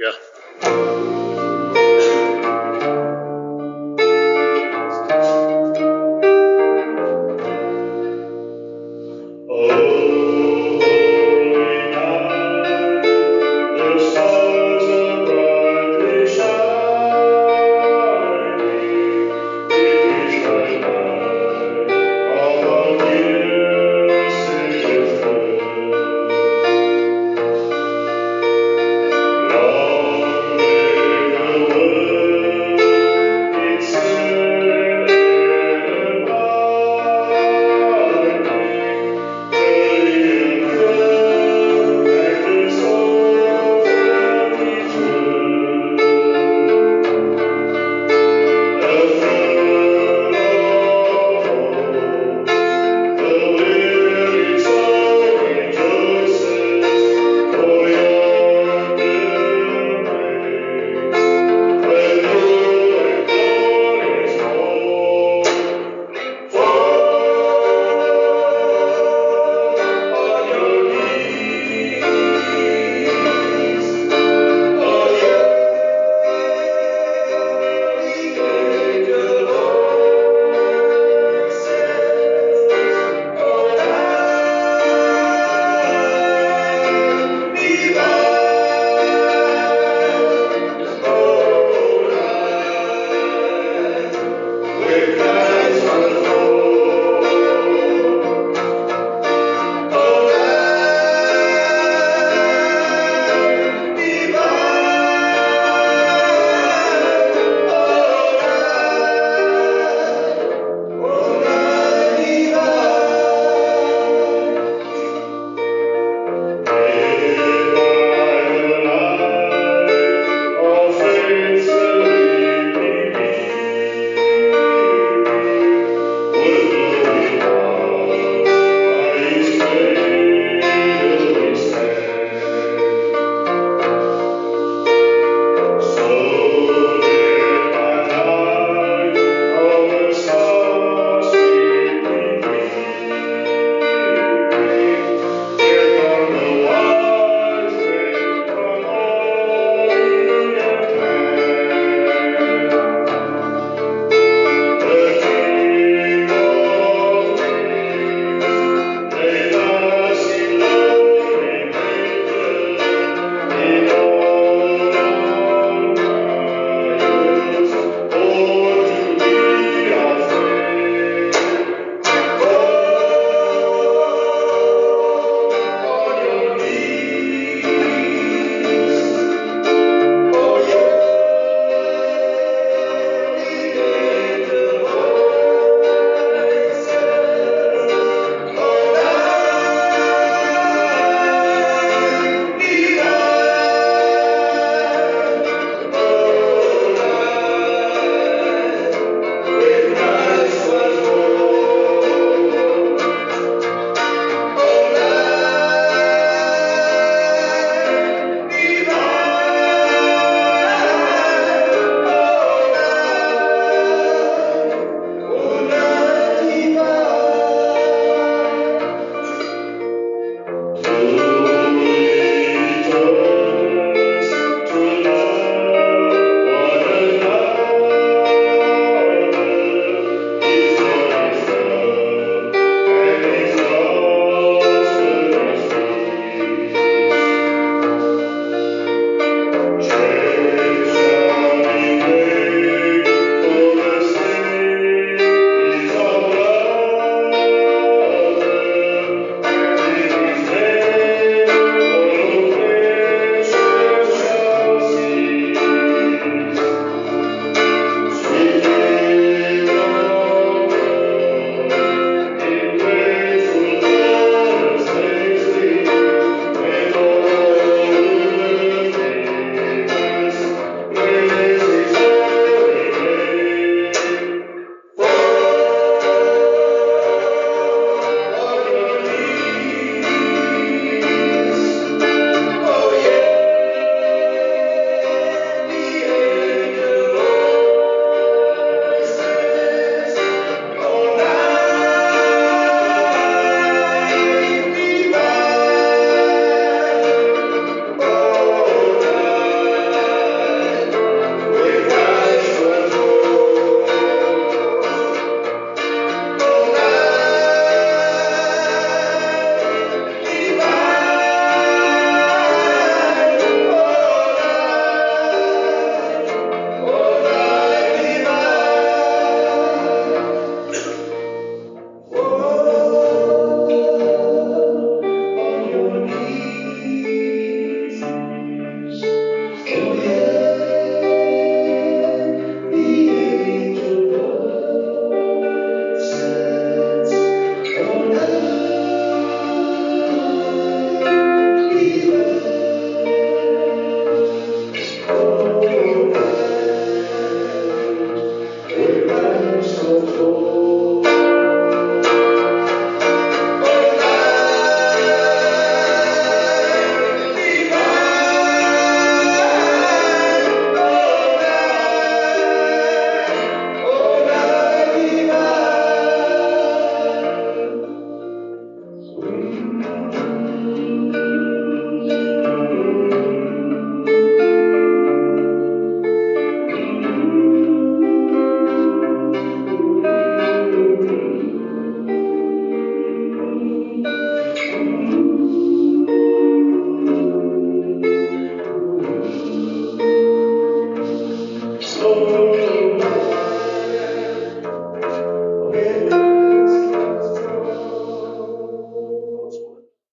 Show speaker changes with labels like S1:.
S1: Yeah.